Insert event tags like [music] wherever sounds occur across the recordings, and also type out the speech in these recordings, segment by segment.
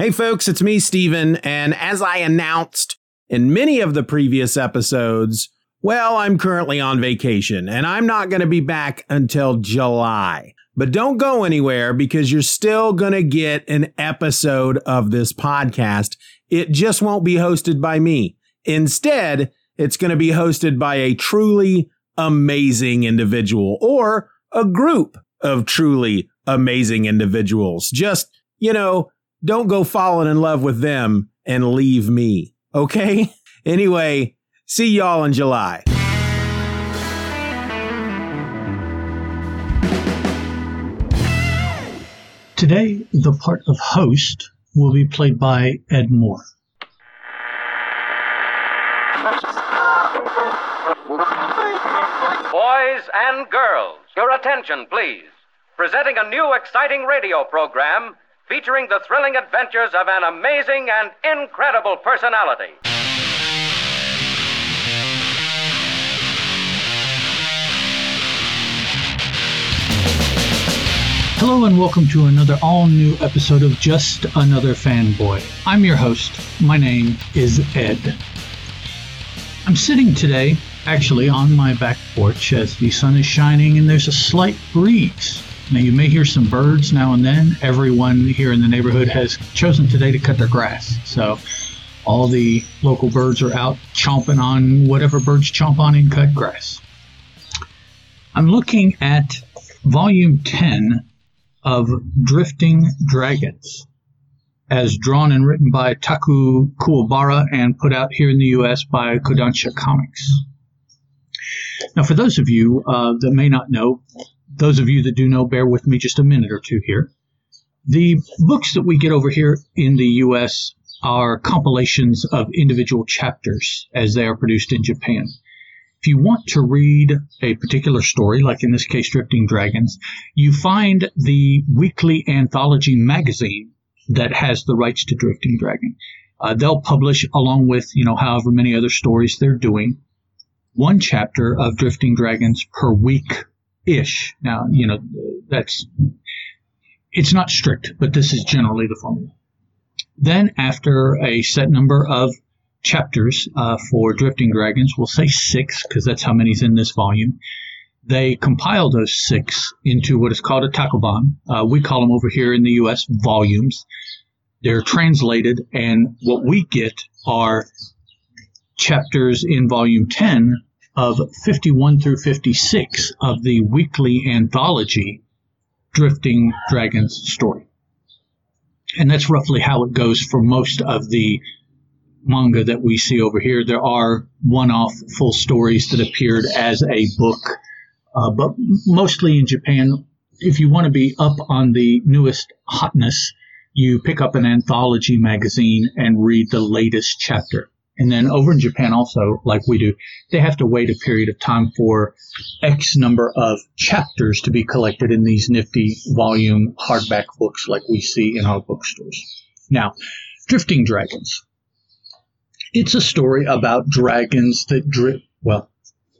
Hey, folks, it's me, Steven. And as I announced in many of the previous episodes, well, I'm currently on vacation and I'm not going to be back until July. But don't go anywhere because you're still going to get an episode of this podcast. It just won't be hosted by me. Instead, it's going to be hosted by a truly amazing individual or a group of truly amazing individuals. Just, you know, don't go falling in love with them and leave me. Okay? [laughs] Anyway, see y'all in July. Today, the part of host will be played by Ed Moore. Boys and girls, your attention, please. Presenting a new exciting radio program featuring the thrilling adventures of an amazing and incredible personality. Hello and welcome to another all new episode of Just Another Fanboy. I'm your host. My name is Ed. I'm sitting today, actually, on my back porch as the sun is shining and there's a slight breeze. Now, you may hear some birds now and then. Everyone here in the neighborhood has chosen today to cut their grass. So, all the local birds are out chomping on whatever birds chomp on in cut grass. I'm looking at volume 10 of Drifting Dragons, as drawn and written by Taku Kuwabara and put out here in the US by Kodansha Comics. Now, for those of you uh, that may not know, those of you that do know, bear with me just a minute or two here. The books that we get over here in the U.S. are compilations of individual chapters as they are produced in Japan. If you want to read a particular story, like in this case, Drifting Dragons, you find the weekly anthology magazine that has the rights to Drifting Dragon. Uh, they'll publish along with, you know, however many other stories they're doing, one chapter of Drifting Dragons per week ish. Now, you know, that's, it's not strict, but this is generally the formula. Then, after a set number of chapters uh, for Drifting Dragons, we'll say six, because that's how many's in this volume, they compile those six into what is called a tankobon. Uh, we call them over here in the U.S. volumes. They're translated, and what we get are chapters in volume 10 of 51 through 56 of the weekly anthology Drifting Dragons story. And that's roughly how it goes for most of the manga that we see over here. There are one off full stories that appeared as a book, uh, but mostly in Japan. If you want to be up on the newest hotness, you pick up an anthology magazine and read the latest chapter. And then over in Japan, also, like we do, they have to wait a period of time for X number of chapters to be collected in these nifty volume hardback books like we see in our bookstores. Now, Drifting Dragons. It's a story about dragons that drift, well,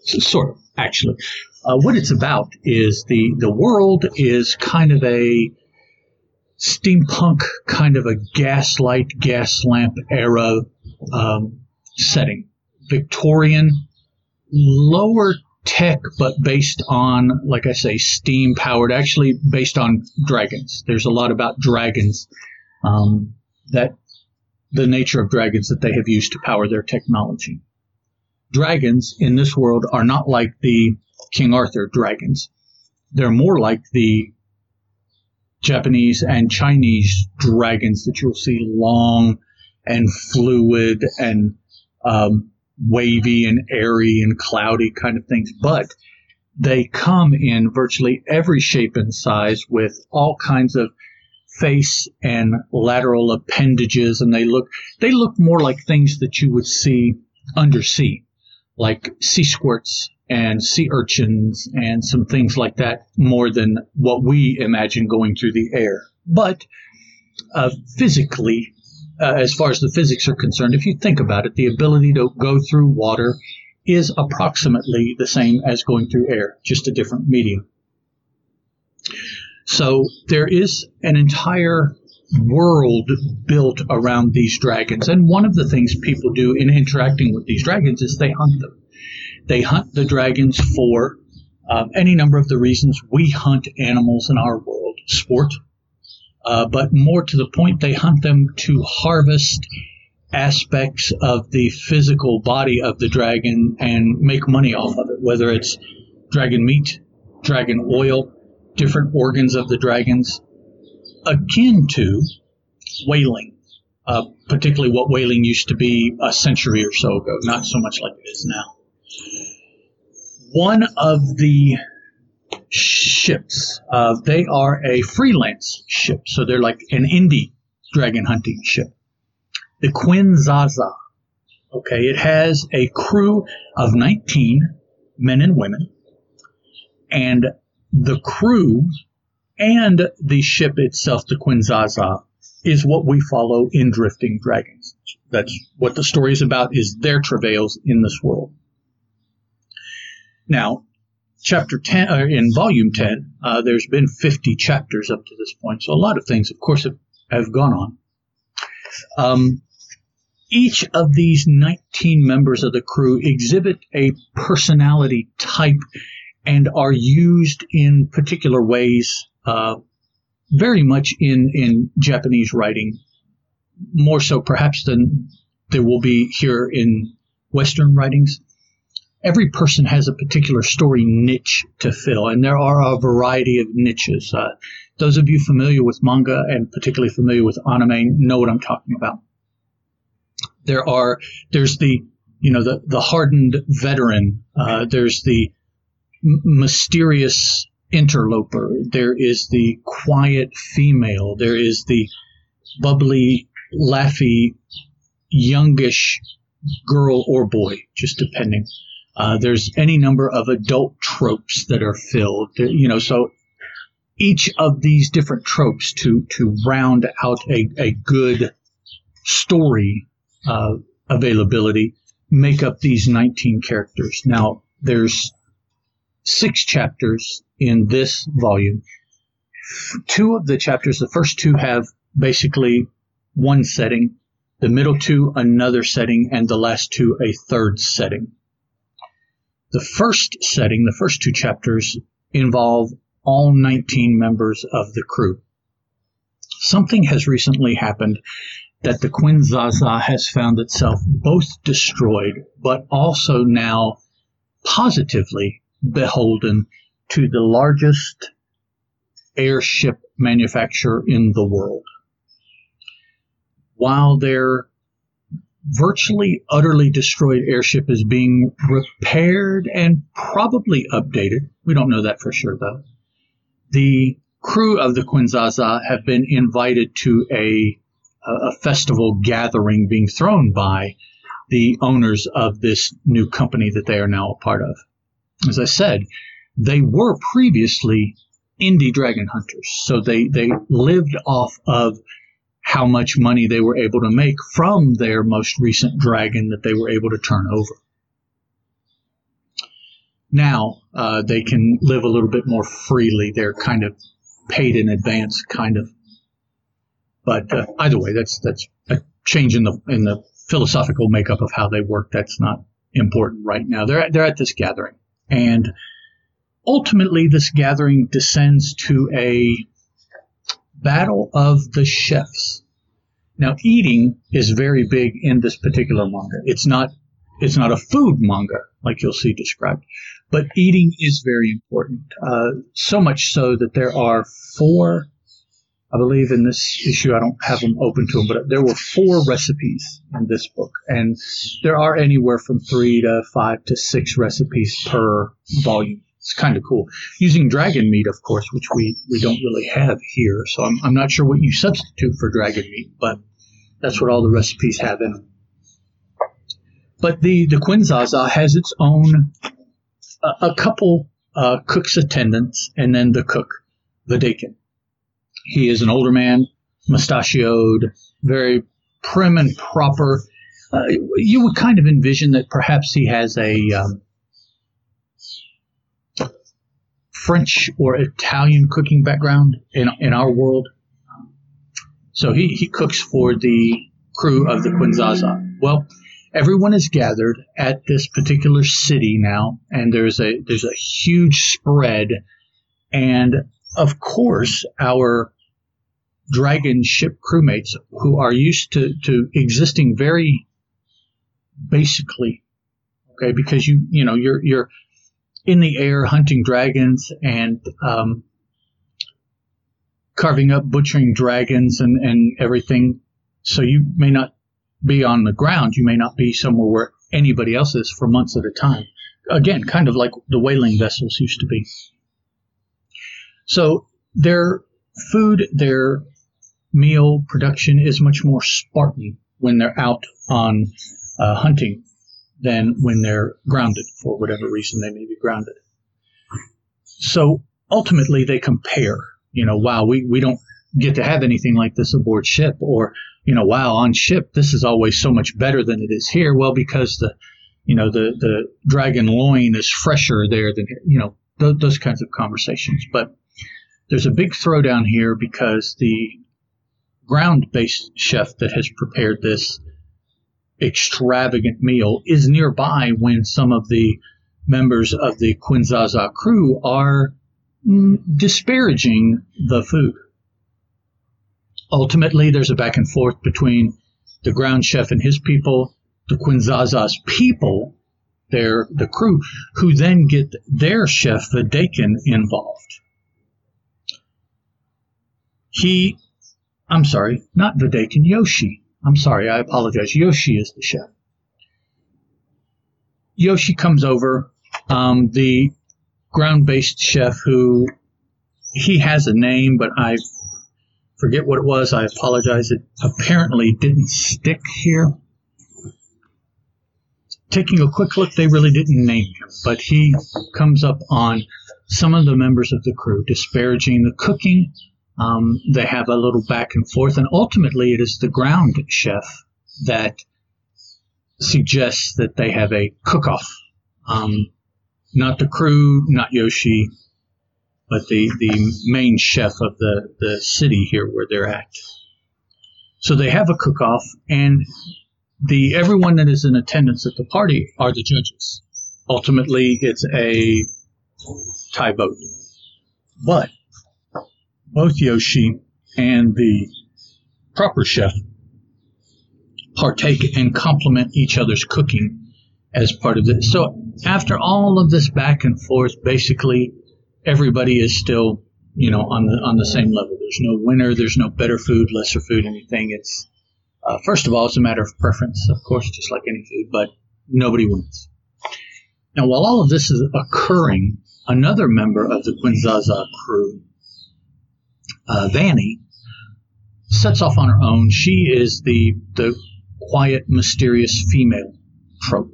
sort of, actually. Uh, what it's about is the, the world is kind of a steampunk, kind of a gaslight, gas lamp era um, setting. Victorian, lower tech, but based on, like I say, steam powered, actually based on dragons. There's a lot about dragons, um, that the nature of dragons that they have used to power their technology. Dragons in this world are not like the King Arthur dragons. They're more like the Japanese and Chinese dragons that you'll see long and fluid and um, wavy and airy and cloudy kind of things, but they come in virtually every shape and size with all kinds of face and lateral appendages and they look they look more like things that you would see undersea like sea squirts and sea urchins and some things like that more than what we imagine going through the air. But uh, physically uh, as far as the physics are concerned, if you think about it, the ability to go through water is approximately the same as going through air, just a different medium. So there is an entire world built around these dragons. And one of the things people do in interacting with these dragons is they hunt them. They hunt the dragons for um, any number of the reasons we hunt animals in our world sport, uh, but more to the point, they hunt them to harvest aspects of the physical body of the dragon and make money off of it, whether it's dragon meat, dragon oil, different organs of the dragons, akin to whaling, uh, particularly what whaling used to be a century or so ago, not so much like it is now. One of the ships, uh, they are a freelance ship, so they're like an indie dragon hunting ship. The Quinzaza. Okay, it has a crew of 19 men and women, and the crew and the ship itself, the Quinzaza, is what we follow in Drifting Dragons. That's what the story is about, is their travails in this world. Now, chapter 10, uh, in volume 10, uh, there's been 50 chapters up to this point, so a lot of things, of course, have, have gone on. Um, each of these 19 members of the crew exhibit a personality type and are used in particular ways uh, very much in, in Japanese writing, more so perhaps than there will be here in Western writings. Every person has a particular story niche to fill, and there are a variety of niches. Uh, those of you familiar with manga and particularly familiar with anime know what I'm talking about. There are there's the you know the the hardened veteran. Uh, there's the m- mysterious interloper. There is the quiet female. There is the bubbly, laughy, youngish girl or boy, just depending. Uh, there's any number of adult tropes that are filled. You know, so each of these different tropes to to round out a, a good story uh, availability make up these 19 characters. Now, there's six chapters in this volume. Two of the chapters, the first two have basically one setting, the middle two another setting, and the last two a third setting. The first setting, the first two chapters, involve all 19 members of the crew. Something has recently happened that the Quinzaza has found itself both destroyed, but also now positively beholden to the largest airship manufacturer in the world. While their virtually utterly destroyed airship is being repaired and probably updated, we don't know that for sure though, the crew of the Quinzaza have been invited to a, a festival gathering being thrown by the owners of this new company that they are now a part of. As I said, they were previously indie dragon hunters. So they, they lived off of how much money they were able to make from their most recent dragon that they were able to turn over. Now uh, they can live a little bit more freely. They're kind of paid in advance, kind of. But uh, either way, that's that's a change in the in the philosophical makeup of how they work. That's not important right now. They're they're at this gathering, and ultimately, this gathering descends to a battle of the chefs. Now, eating is very big in this particular manga. It's not it's not a food manga like you'll see described, but eating is very important. Uh, so much so that there are four, I believe in this issue, I don't have them open to them, but there were four recipes in this book, and there are anywhere from three to five to six recipes per volume it's kind of cool. Using dragon meat, of course, which we, we don't really have here. So I'm, I'm not sure what you substitute for dragon meat, but that's what all the recipes have in them. But the, the Quinzaza has its own, uh, a couple uh, cook's attendants, and then the cook, the deacon. He is an older man, mustachioed, very prim and proper. Uh, you would kind of envision that perhaps he has a um, French or Italian cooking background in, in our world. So he, he cooks for the crew of the Quinzaza. Well, everyone is gathered at this particular city now, and there's a there's a huge spread, and of course our dragon ship crewmates who are used to, to existing very basically okay because you you know you're you're in the air hunting dragons and um, carving up butchering dragons and and everything. So you may not be on the ground. You may not be somewhere where anybody else is for months at a time. Again kind of like the whaling vessels used to be. So their food their meal production is much more Spartan when they're out on uh, hunting than when they're grounded for whatever reason they may be grounded. So ultimately, they compare. You know, wow, we, we don't get to have anything like this aboard ship, or you know, wow, on ship this is always so much better than it is here. Well, because the you know the the dragon loin is fresher there than. You know, th- those kinds of conversations. But there's a big throwdown here because the ground based chef that has prepared this extravagant meal is nearby when some of the members of the Quinzaza crew are mm, disparaging the food. Ultimately, there's a back and forth between the ground chef and his people, the Quinzaza's people, their the crew, who then get their chef, the Dakin, involved. He I'm sorry, not Videken, Yoshi. I'm sorry, I apologize. Yoshi is the chef. Yoshi comes over, um, the ground based chef who he has a name, but I forget what it was. I apologize. It apparently didn't stick here. Taking a quick look, they really didn't name him, but he comes up on some of the members of the crew disparaging the cooking um, they have a little back and forth, and ultimately, it is the ground chef that suggests that they have a cook-off. Um, not the crew, not Yoshi, but the, the main chef of the, the city here where they're at. So they have a cook-off, and the everyone that is in attendance at the party are the judges. Ultimately, it's a tie vote. But both Yoshi and the proper chef partake and complement each other's cooking as part of this. So after all of this back and forth, basically everybody is still, you know, on the on the same level. There's no winner. There's no better food, lesser food, anything. It's uh, first of all, it's a matter of preference, of course, just like any food, but nobody wins. Now, while all of this is occurring, another member of the Quinzaza crew uh, Vannie sets off on her own. She is the the quiet, mysterious female trope,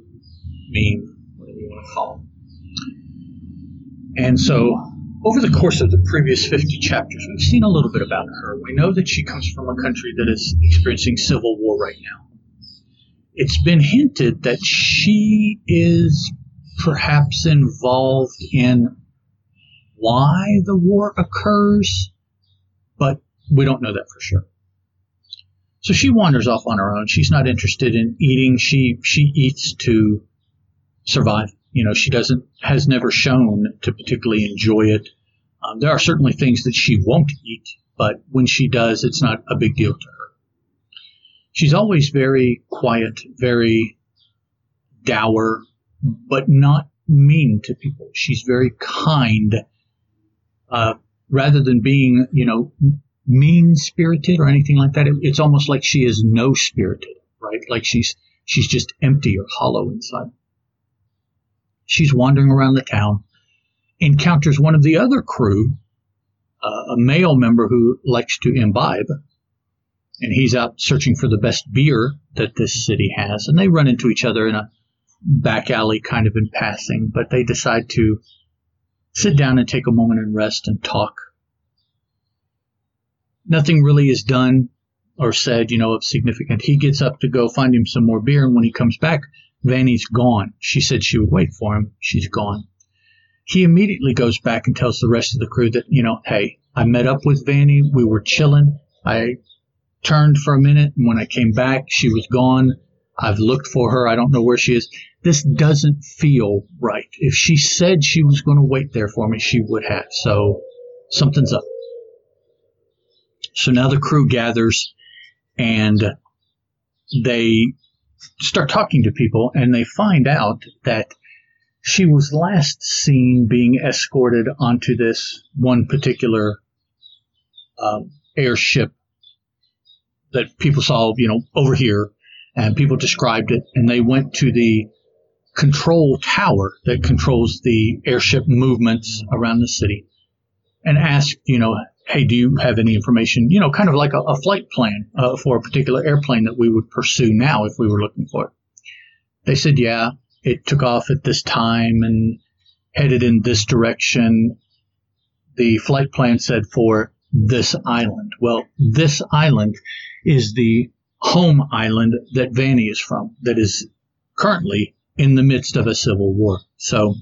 meme, whatever you want to call it. And so, over the course of the previous 50 chapters, we've seen a little bit about her. We know that she comes from a country that is experiencing civil war right now. It's been hinted that she is perhaps involved in why the war occurs but we don't know that for sure. So she wanders off on her own. She's not interested in eating. She she eats to survive. You know, she doesn't has never shown to particularly enjoy it. Um, there are certainly things that she won't eat, but when she does, it's not a big deal to her. She's always very quiet, very dour, but not mean to people. She's very kind. Uh, rather than being, you know, mean spirited or anything like that. It, it's almost like she is no spirited, right? Like she's she's just empty or hollow inside. She's wandering around the town, encounters one of the other crew, uh, a male member who likes to imbibe, and he's out searching for the best beer that this city has, and they run into each other in a back alley kind of in passing, but they decide to sit down and take a moment and rest and talk. Nothing really is done or said, you know, of significant. He gets up to go find him some more beer, and when he comes back, Vannie's gone. She said she would wait for him. She's gone. He immediately goes back and tells the rest of the crew that, you know, hey, I met up with Vannie. We were chilling. I turned for a minute, and when I came back, she was gone. I've looked for her. I don't know where she is. This doesn't feel right. If she said she was going to wait there for me, she would have. So something's up. So now the crew gathers and they start talking to people and they find out that she was last seen being escorted onto this one particular um, airship that people saw, you know, over here, and people described it, and they went to the control tower that controls the airship movements around the city and asked, you know, hey, do you have any information, you know, kind of like a, a flight plan uh, for a particular airplane that we would pursue now if we were looking for it? They said, yeah, it took off at this time and headed in this direction. The flight plan said for this island. Well, this island is the home island that Vannie is from, that is currently in the midst of a civil war. So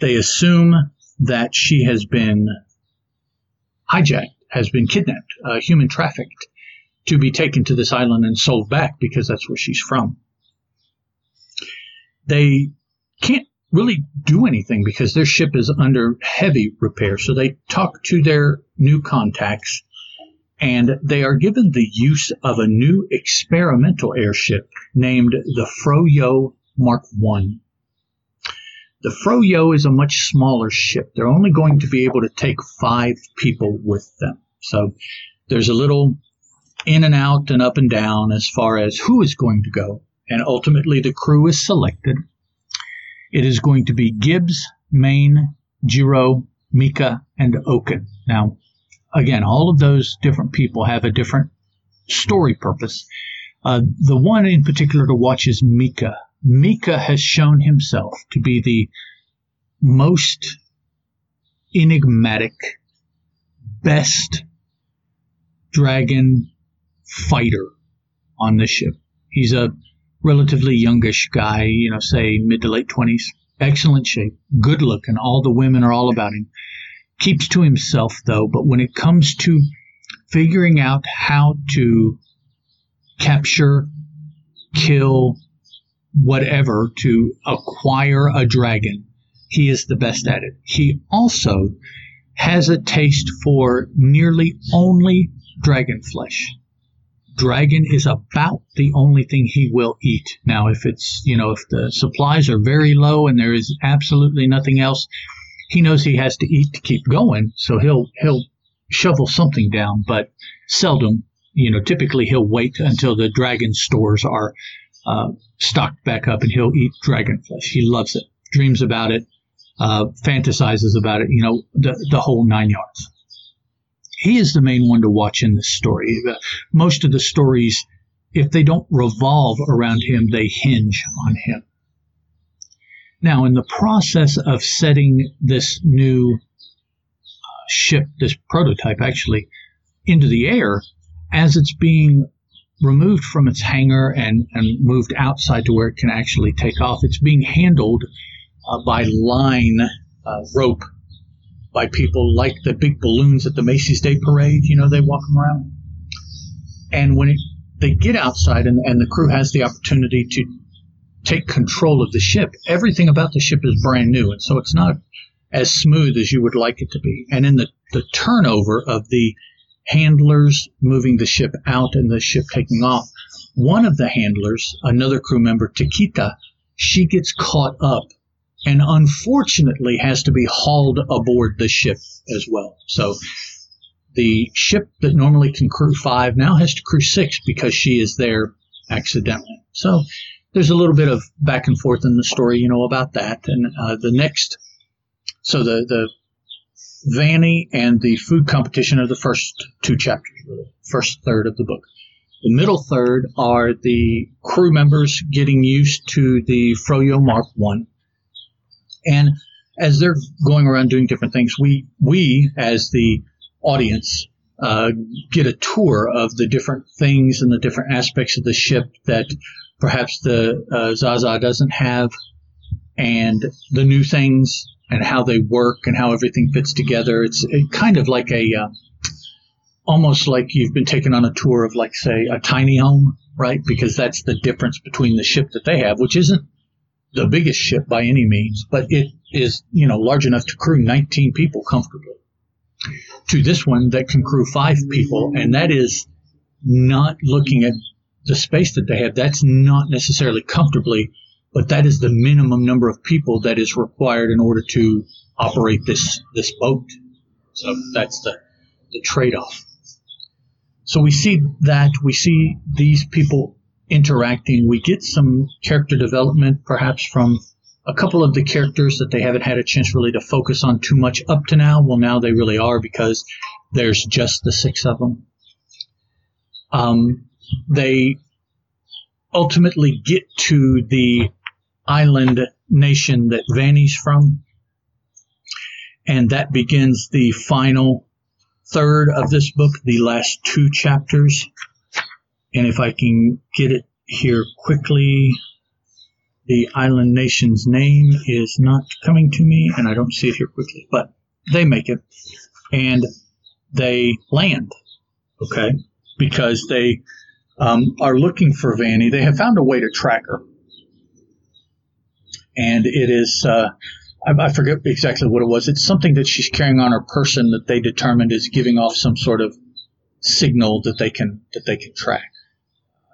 they assume that she has been hijacked, has been kidnapped, uh, human trafficked, to be taken to this island and sold back because that's where she's from. They can't really do anything because their ship is under heavy repair. So they talk to their new contacts and they are given the use of a new experimental airship named the Froyo Mark I. The Froyo is a much smaller ship. They're only going to be able to take five people with them. So there's a little in and out and up and down as far as who is going to go. And ultimately, the crew is selected. It is going to be Gibbs, Maine, Jiro, Mika, and Oken. Now, again, all of those different people have a different story purpose. Uh, the one in particular to watch is Mika. Mika has shown himself to be the most enigmatic, best dragon fighter on the ship. He's a relatively youngish guy, you know, say mid to late 20s, excellent shape, good looking. All the women are all about him. Keeps to himself, though, but when it comes to figuring out how to capture, kill, whatever to acquire a dragon, he is the best at it. He also has a taste for nearly only dragon flesh. Dragon is about the only thing he will eat. Now, if it's, you know, if the supplies are very low and there is absolutely nothing else, he knows he has to eat to keep going. So he'll, he'll shovel something down, but seldom, you know, typically he'll wait until the dragon stores are uh, stocked back up and he'll eat dragon flesh. He loves it, dreams about it, uh, fantasizes about it, you know, the, the whole nine yards. He is the main one to watch in this story. Most of the stories, if they don't revolve around him, they hinge on him. Now, in the process of setting this new uh, ship, this prototype actually, into the air, as it's being removed from its hangar and, and moved outside to where it can actually take off. It's being handled uh, by line uh, rope by people like the big balloons at the Macy's Day Parade. You know, they walk them around. And when it, they get outside and, and the crew has the opportunity to take control of the ship, everything about the ship is brand new. And so it's not as smooth as you would like it to be. And in the, the turnover of the handlers moving the ship out and the ship taking off. One of the handlers, another crew member, Takita, she gets caught up and unfortunately has to be hauled aboard the ship as well. So the ship that normally can crew five now has to crew six because she is there accidentally. So there's a little bit of back and forth in the story, you know, about that. And uh, the next, so the the Vannie and the food competition are the first two chapters, first third of the book. The middle third are the crew members getting used to the Froyo Mark One, and as they're going around doing different things, we we as the audience uh, get a tour of the different things and the different aspects of the ship that perhaps the uh, Zaza doesn't have, and the new things and how they work and how everything fits together. It's kind of like a uh, almost like you've been taken on a tour of, like, say, a tiny home, right? Because that's the difference between the ship that they have, which isn't the biggest ship by any means, but it is, you know, large enough to crew 19 people comfortably. To this one that can crew five people, and that is not looking at the space that they have. That's not necessarily comfortably, but that is the minimum number of people that is required in order to operate this this boat. So that's the the trade off. So we see that we see these people interacting. We get some character development, perhaps from a couple of the characters that they haven't had a chance really to focus on too much up to now. Well, now they really are because there's just the six of them. Um, they ultimately get to the island nation that Vannie's from, and that begins the final third of this book, the last two chapters. And if I can get it here quickly, the island nation's name is not coming to me, and I don't see it here quickly, but they make it and they land. Okay. Because they um, are looking for Vannie. They have found a way to track her. And it is, uh, I, I forget exactly what it was. It's something that she's carrying on her person that they determined is giving off some sort of signal that they can that they can track.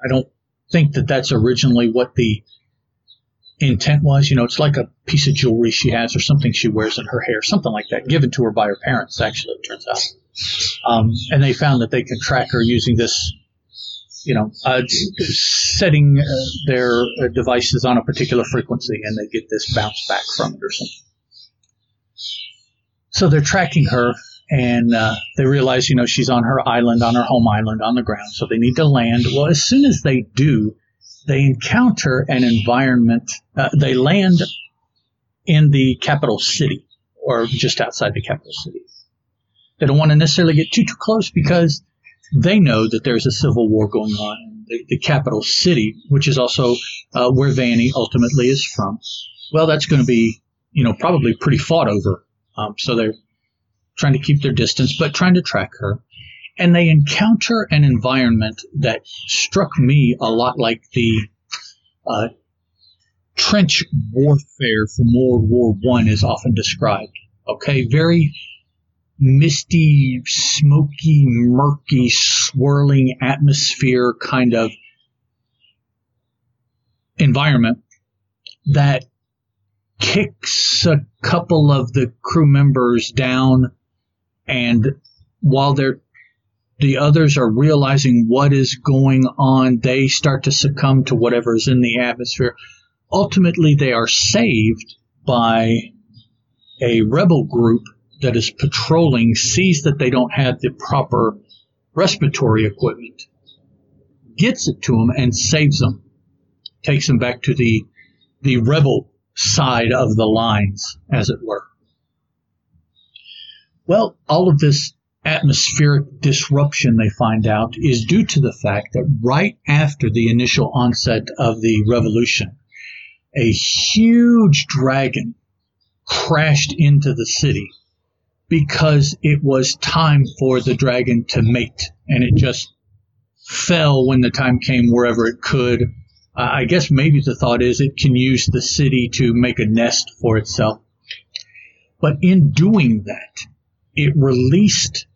I don't think that that's originally what the intent was. You know, it's like a piece of jewelry she has or something she wears in her hair, something like that, given to her by her parents, actually, it turns out. Um, and they found that they can track her using this, you know, uh, setting uh, their uh, devices on a particular frequency and they get this bounce back from it or something. So they're tracking her and uh, they realize, you know, she's on her island, on her home island, on the ground, so they need to land. Well, as soon as they do, they encounter an environment. Uh, they land in the capital city, or just outside the capital city. They don't want to necessarily get too too close because they know that there's a civil war going on in the, the capital city, which is also uh, where Vannie ultimately is from. Well, that's going to be, you know, probably pretty fought over. Um, so they're trying to keep their distance, but trying to track her. And they encounter an environment that struck me a lot like the uh, trench warfare from World War One is often described. Okay, very misty, smoky, murky, swirling atmosphere kind of environment that kicks a couple of the crew members down and while they're the others are realizing what is going on, they start to succumb to whatever is in the atmosphere. Ultimately, they are saved by a rebel group that is patrolling, sees that they don't have the proper respiratory equipment, gets it to them, and saves them, takes them back to the the rebel side of the lines, as it were. Well, all of this atmospheric disruption, they find out, is due to the fact that right after the initial onset of the revolution, a huge dragon crashed into the city because it was time for the dragon to mate, and it just fell when the time came wherever it could. Uh, I guess maybe the thought is it can use the city to make a nest for itself. But in doing that, it released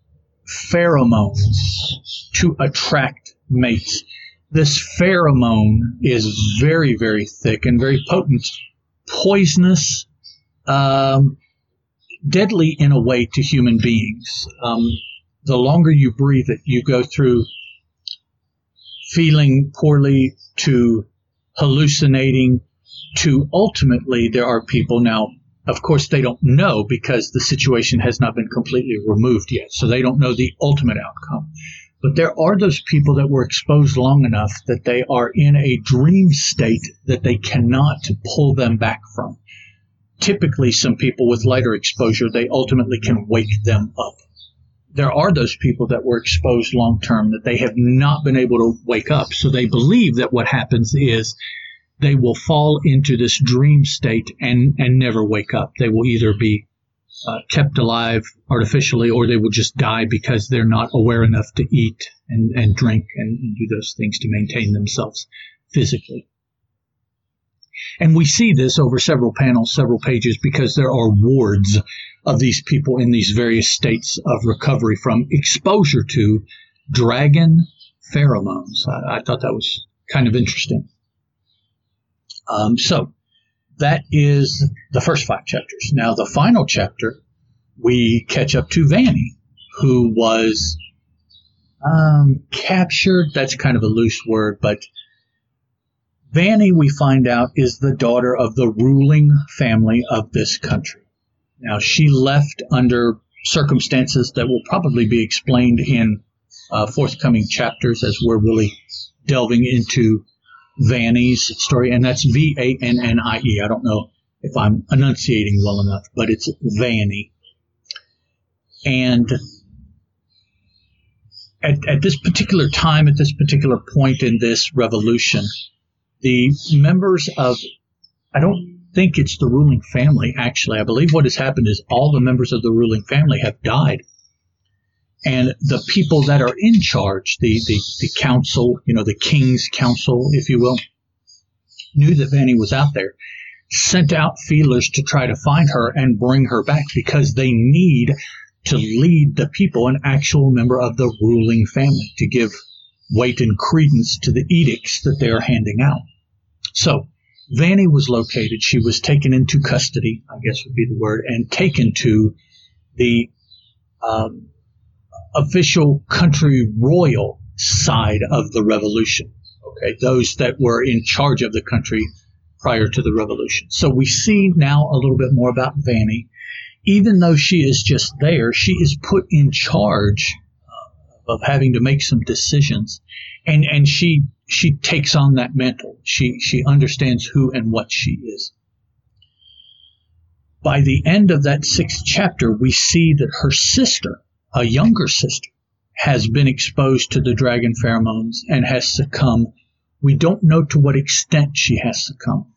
pheromones to attract mates. This pheromone is very, very thick and very potent, poisonous, um, deadly in a way to human beings. Um, the longer you breathe it, you go through feeling poorly to hallucinating to ultimately there are people now of course, they don't know because the situation has not been completely removed yet. So they don't know the ultimate outcome. But there are those people that were exposed long enough that they are in a dream state that they cannot pull them back from. Typically, some people with lighter exposure, they ultimately can wake them up. There are those people that were exposed long term that they have not been able to wake up. So they believe that what happens is they will fall into this dream state and, and never wake up. They will either be uh, kept alive artificially, or they will just die because they're not aware enough to eat and, and drink and, and do those things to maintain themselves physically. And we see this over several panels, several pages, because there are wards of these people in these various states of recovery from exposure to dragon pheromones. I, I thought that was kind of interesting. Um, so that is the first five chapters. Now, the final chapter, we catch up to Vannie, who was um, captured. That's kind of a loose word, but Vannie, we find out, is the daughter of the ruling family of this country. Now, she left under circumstances that will probably be explained in uh, forthcoming chapters as we're really delving into Vannie's story, and that's V A N N I E. I don't know if I'm enunciating well enough, but it's Vannie. And at, at this particular time, at this particular point in this revolution, the members of, I don't think it's the ruling family, actually. I believe what has happened is all the members of the ruling family have died. And the people that are in charge, the, the, the council, you know, the king's council, if you will, knew that Vannie was out there, sent out feelers to try to find her and bring her back because they need to lead the people, an actual member of the ruling family, to give weight and credence to the edicts that they are handing out. So Vannie was located. She was taken into custody, I guess would be the word, and taken to the um, official country royal side of the revolution. Okay, those that were in charge of the country prior to the revolution. So we see now a little bit more about Vannie. Even though she is just there, she is put in charge uh, of having to make some decisions, and and she she takes on that mantle. She she understands who and what she is. By the end of that sixth chapter, we see that her sister, a younger sister, has been exposed to the dragon pheromones and has succumbed. We don't know to what extent she has succumbed.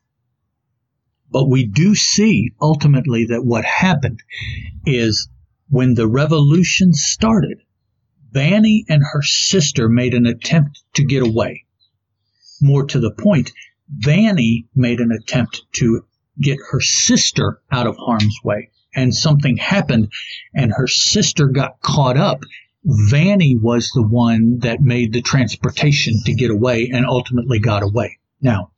But we do see ultimately that what happened is when the revolution started, Vannie and her sister made an attempt to get away more to the point, Vannie made an attempt to get her sister out of harm's way. And something happened, and her sister got caught up. Vannie was the one that made the transportation to get away and ultimately got away. Now,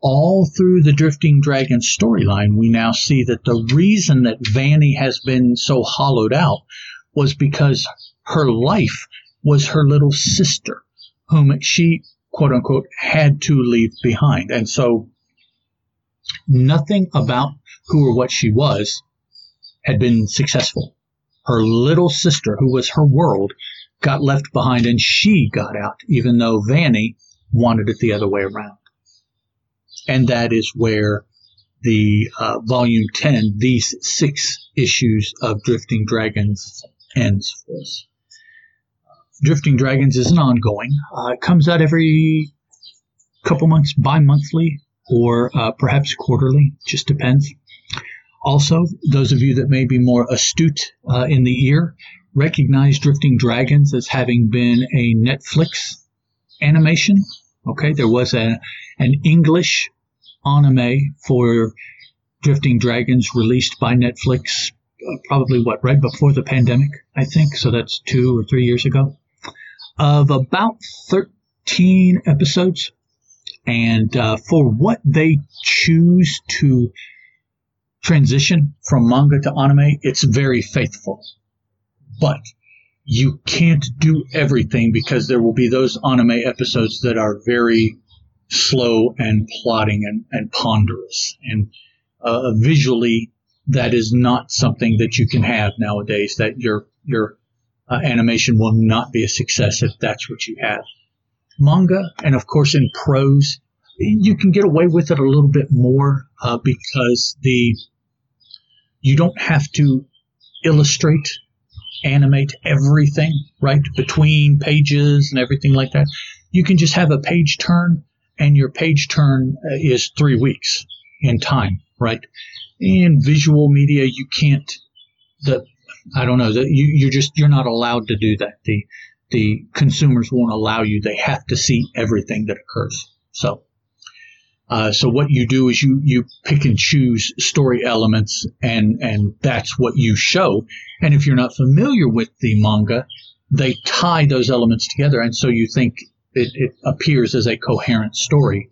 all through the Drifting Dragon storyline, we now see that the reason that Vannie has been so hollowed out was because her life was her little sister, whom she quote unquote had to leave behind. And so nothing about who or what she was had been successful. Her little sister, who was her world, got left behind and she got out, even though Vannie wanted it the other way around. And that is where the uh, volume 10, these six issues of Drifting Dragons ends for us. Drifting Dragons is an ongoing. Uh, it comes out every couple months, bi-monthly, or uh, perhaps quarterly. Just depends. Also, those of you that may be more astute uh, in the ear recognize Drifting Dragons as having been a Netflix animation. Okay, there was a an English anime for Drifting Dragons released by Netflix, uh, probably what right before the pandemic, I think. So that's two or three years ago of about 13 episodes. And uh, for what they choose to transition from manga to anime, it's very faithful. But you can't do everything because there will be those anime episodes that are very slow and plotting and, and ponderous. And uh, visually, that is not something that you can have nowadays, that your, your uh, animation will not be a success if that's what you have. Manga, and of course in prose, you can get away with it a little bit more uh, because the you don't have to illustrate, animate everything right between pages and everything like that. You can just have a page turn, and your page turn uh, is three weeks in time. right? In visual media, you can't. The I don't know that you you're just you're not allowed to do that. The the consumers won't allow you. They have to see everything that occurs. So. Uh, so what you do is you you pick and choose story elements and and that's what you show. And if you're not familiar with the manga, they tie those elements together, and so you think it, it appears as a coherent story.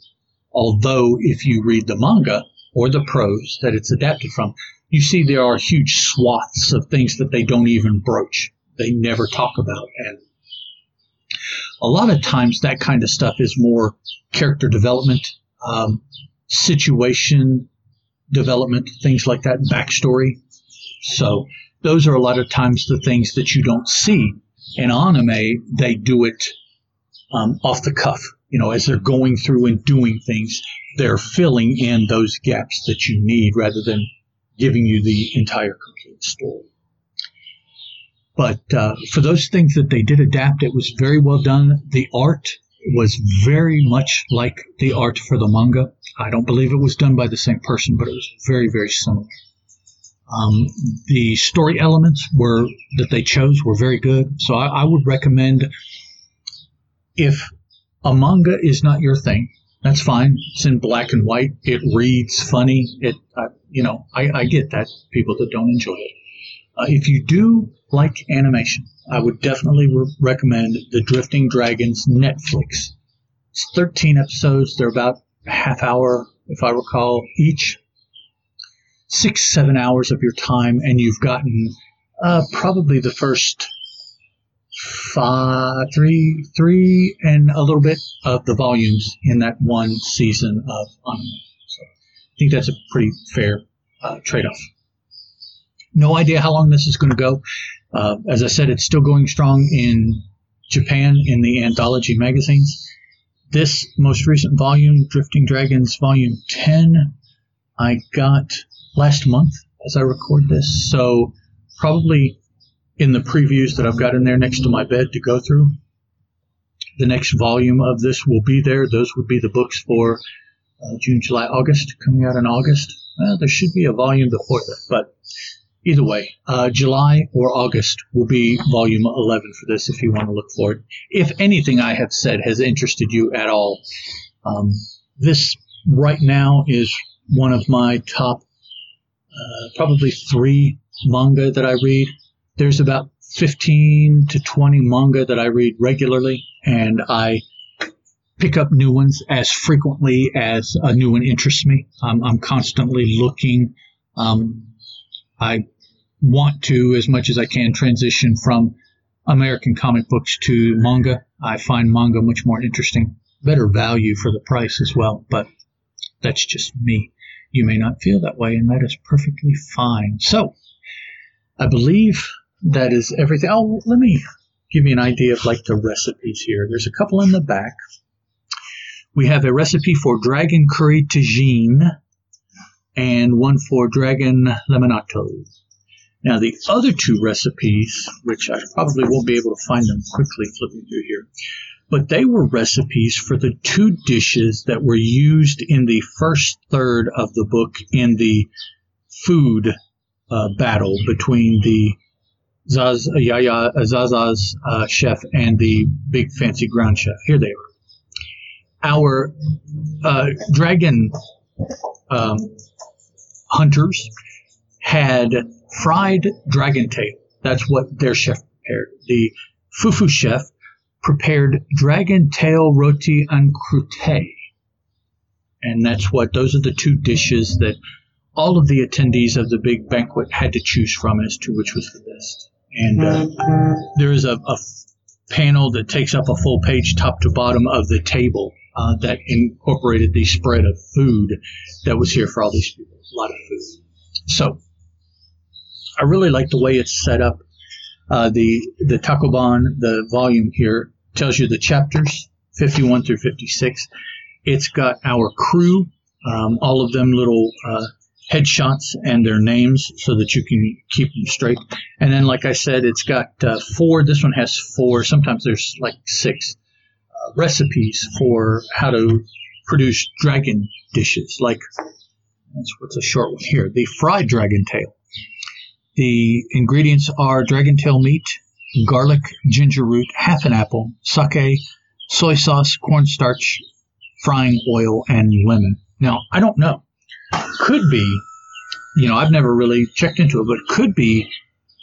Although, if you read the manga or the prose that it's adapted from, you see there are huge swaths of things that they don't even broach. They never talk about. And a lot of times that kind of stuff is more character development, um, situation development, things like that, backstory. So those are a lot of times the things that you don't see. In anime, they do it um, off the cuff. You know, as they're going through and doing things, they're filling in those gaps that you need rather than giving you the entire complete story. But uh, for those things that they did adapt, it was very well done. The art was very much like the art for the manga. I don't believe it was done by the same person, but it was very, very similar. Um, the story elements were that they chose were very good, so I, I would recommend if a manga is not your thing, that's fine. It's in black and white. It reads funny. It, uh, you know, I, I, get that people that don't enjoy it. Uh, if you do like animation, I would definitely re- recommend the Drifting Dragons Netflix. It's 13 episodes. They're about a half hour, if I recall, each. Six, seven hours of your time, and you've gotten uh, probably the first five, three, three, and a little bit of the volumes in that one season of anime. So I think that's a pretty fair uh, trade-off. No idea how long this is going to go. Uh, as I said, it's still going strong in Japan in the anthology magazines. This most recent volume, Drifting Dragons Volume 10, I got last month as I record this. So probably in the previews that I've got in there next to my bed to go through. The next volume of this will be there. Those would be the books for uh, June, July, August, coming out in August. Well, there should be a volume before that, but either way, uh, July or August will be volume 11 for this if you want to look for it. If anything I have said has interested you at all, um, this right now is one of my top, uh, probably three manga that I read there's about 15 to 20 manga that I read regularly, and I pick up new ones as frequently as a new one interests me. Um, I'm constantly looking. Um, I want to, as much as I can, transition from American comic books to manga. I find manga much more interesting, better value for the price as well, but that's just me. You may not feel that way, and that is perfectly fine. So, I believe that is everything. Oh, let me give you an idea of like the recipes here. There's a couple in the back. We have a recipe for dragon curry tagine and one for dragon lemonato. Now, the other two recipes, which I probably won't be able to find them quickly flipping through here, but they were recipes for the two dishes that were used in the first third of the book in the food uh, battle between the Zaz, uh, Yaya, uh, Zaza's uh, chef and the big fancy ground chef. Here they are. Our uh, dragon um, hunters had fried dragon tail. That's what their chef prepared. The fufu chef prepared dragon tail roti en croûte. And that's what, those are the two dishes that all of the attendees of the big banquet had to choose from as to which was the best and uh, there is a, a, panel that takes up a full page top to bottom of the table uh, that incorporated the spread of food that was here for all these people. A lot of food. So I really like the way it's set up. Uh, the the tankobon, the volume here tells you the chapters, 51 through 56. It's got our crew, um, all of them little uh, headshots and their names so that you can keep them straight. And then, like I said, it's got uh, four. This one has four. Sometimes there's like six uh, recipes for how to produce dragon dishes. Like That's what's a short one here. The fried dragon tail. The ingredients are dragon tail meat, garlic, ginger root, half an apple, sake, soy sauce, cornstarch, frying oil, and lemon. Now, I don't know. Could be, you know, I've never really checked into it, but could be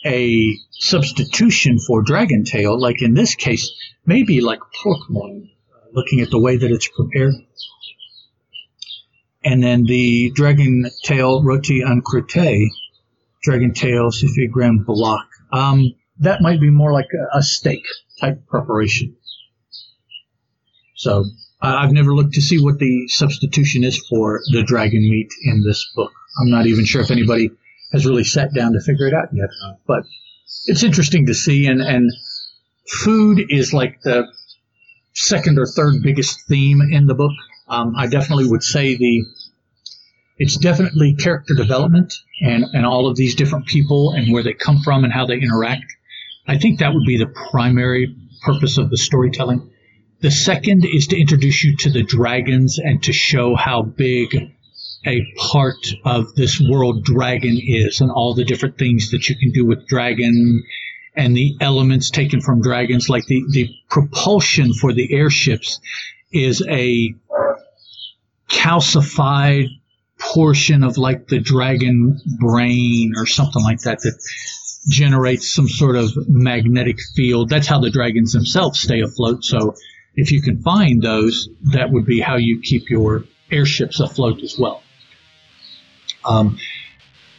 a substitution for dragon tail, like in this case, maybe like pork loin, looking at the way that it's prepared. And then the dragon tail roti en croûte, dragon tail Suffigram block. Um, that might be more like a steak type preparation. So I've never looked to see what the substitution is for the dragon meat in this book. I'm not even sure if anybody has really sat down to figure it out yet, but it's interesting to see. And, and food is like the second or third biggest theme in the book. Um, I definitely would say the it's definitely character development and, and all of these different people and where they come from and how they interact. I think that would be the primary purpose of the storytelling. The second is to introduce you to the dragons and to show how big a part of this world dragon is and all the different things that you can do with dragon and the elements taken from dragons, like the, the propulsion for the airships is a calcified portion of like the dragon brain or something like that that generates some sort of magnetic field. That's how the dragons themselves stay afloat. So if you can find those, that would be how you keep your airships afloat as well. Um,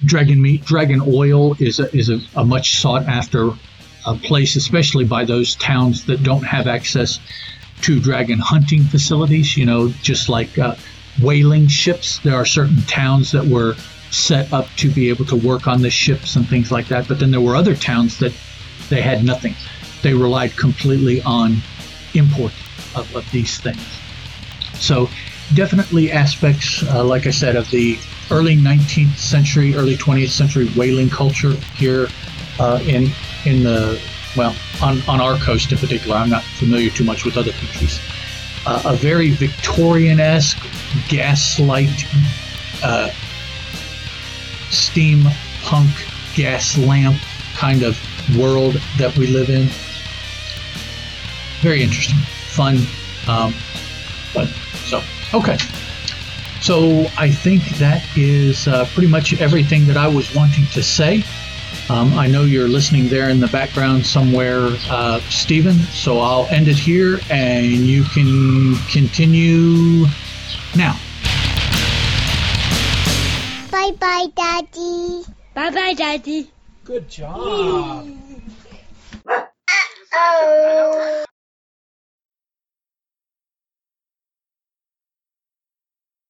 dragon meat, dragon oil is a, is a, a much sought after uh, place, especially by those towns that don't have access to dragon hunting facilities. You know, just like uh, whaling ships, there are certain towns that were set up to be able to work on the ships and things like that. But then there were other towns that they had nothing. They relied completely on import of, of these things. So, definitely aspects, uh, like I said, of the early 19th century, early 20th century whaling culture here uh, in in the well on, on our coast in particular. I'm not familiar too much with other countries. Uh, a very Victorian-esque gaslight, uh, steampunk gas lamp kind of world that we live in. Very interesting, fun, um, but so okay. So I think that is uh, pretty much everything that I was wanting to say. Um, I know you're listening there in the background somewhere, uh, Stephen. So I'll end it here, and you can continue now. Bye bye, Daddy. Bye bye, Daddy. Good job. Oh.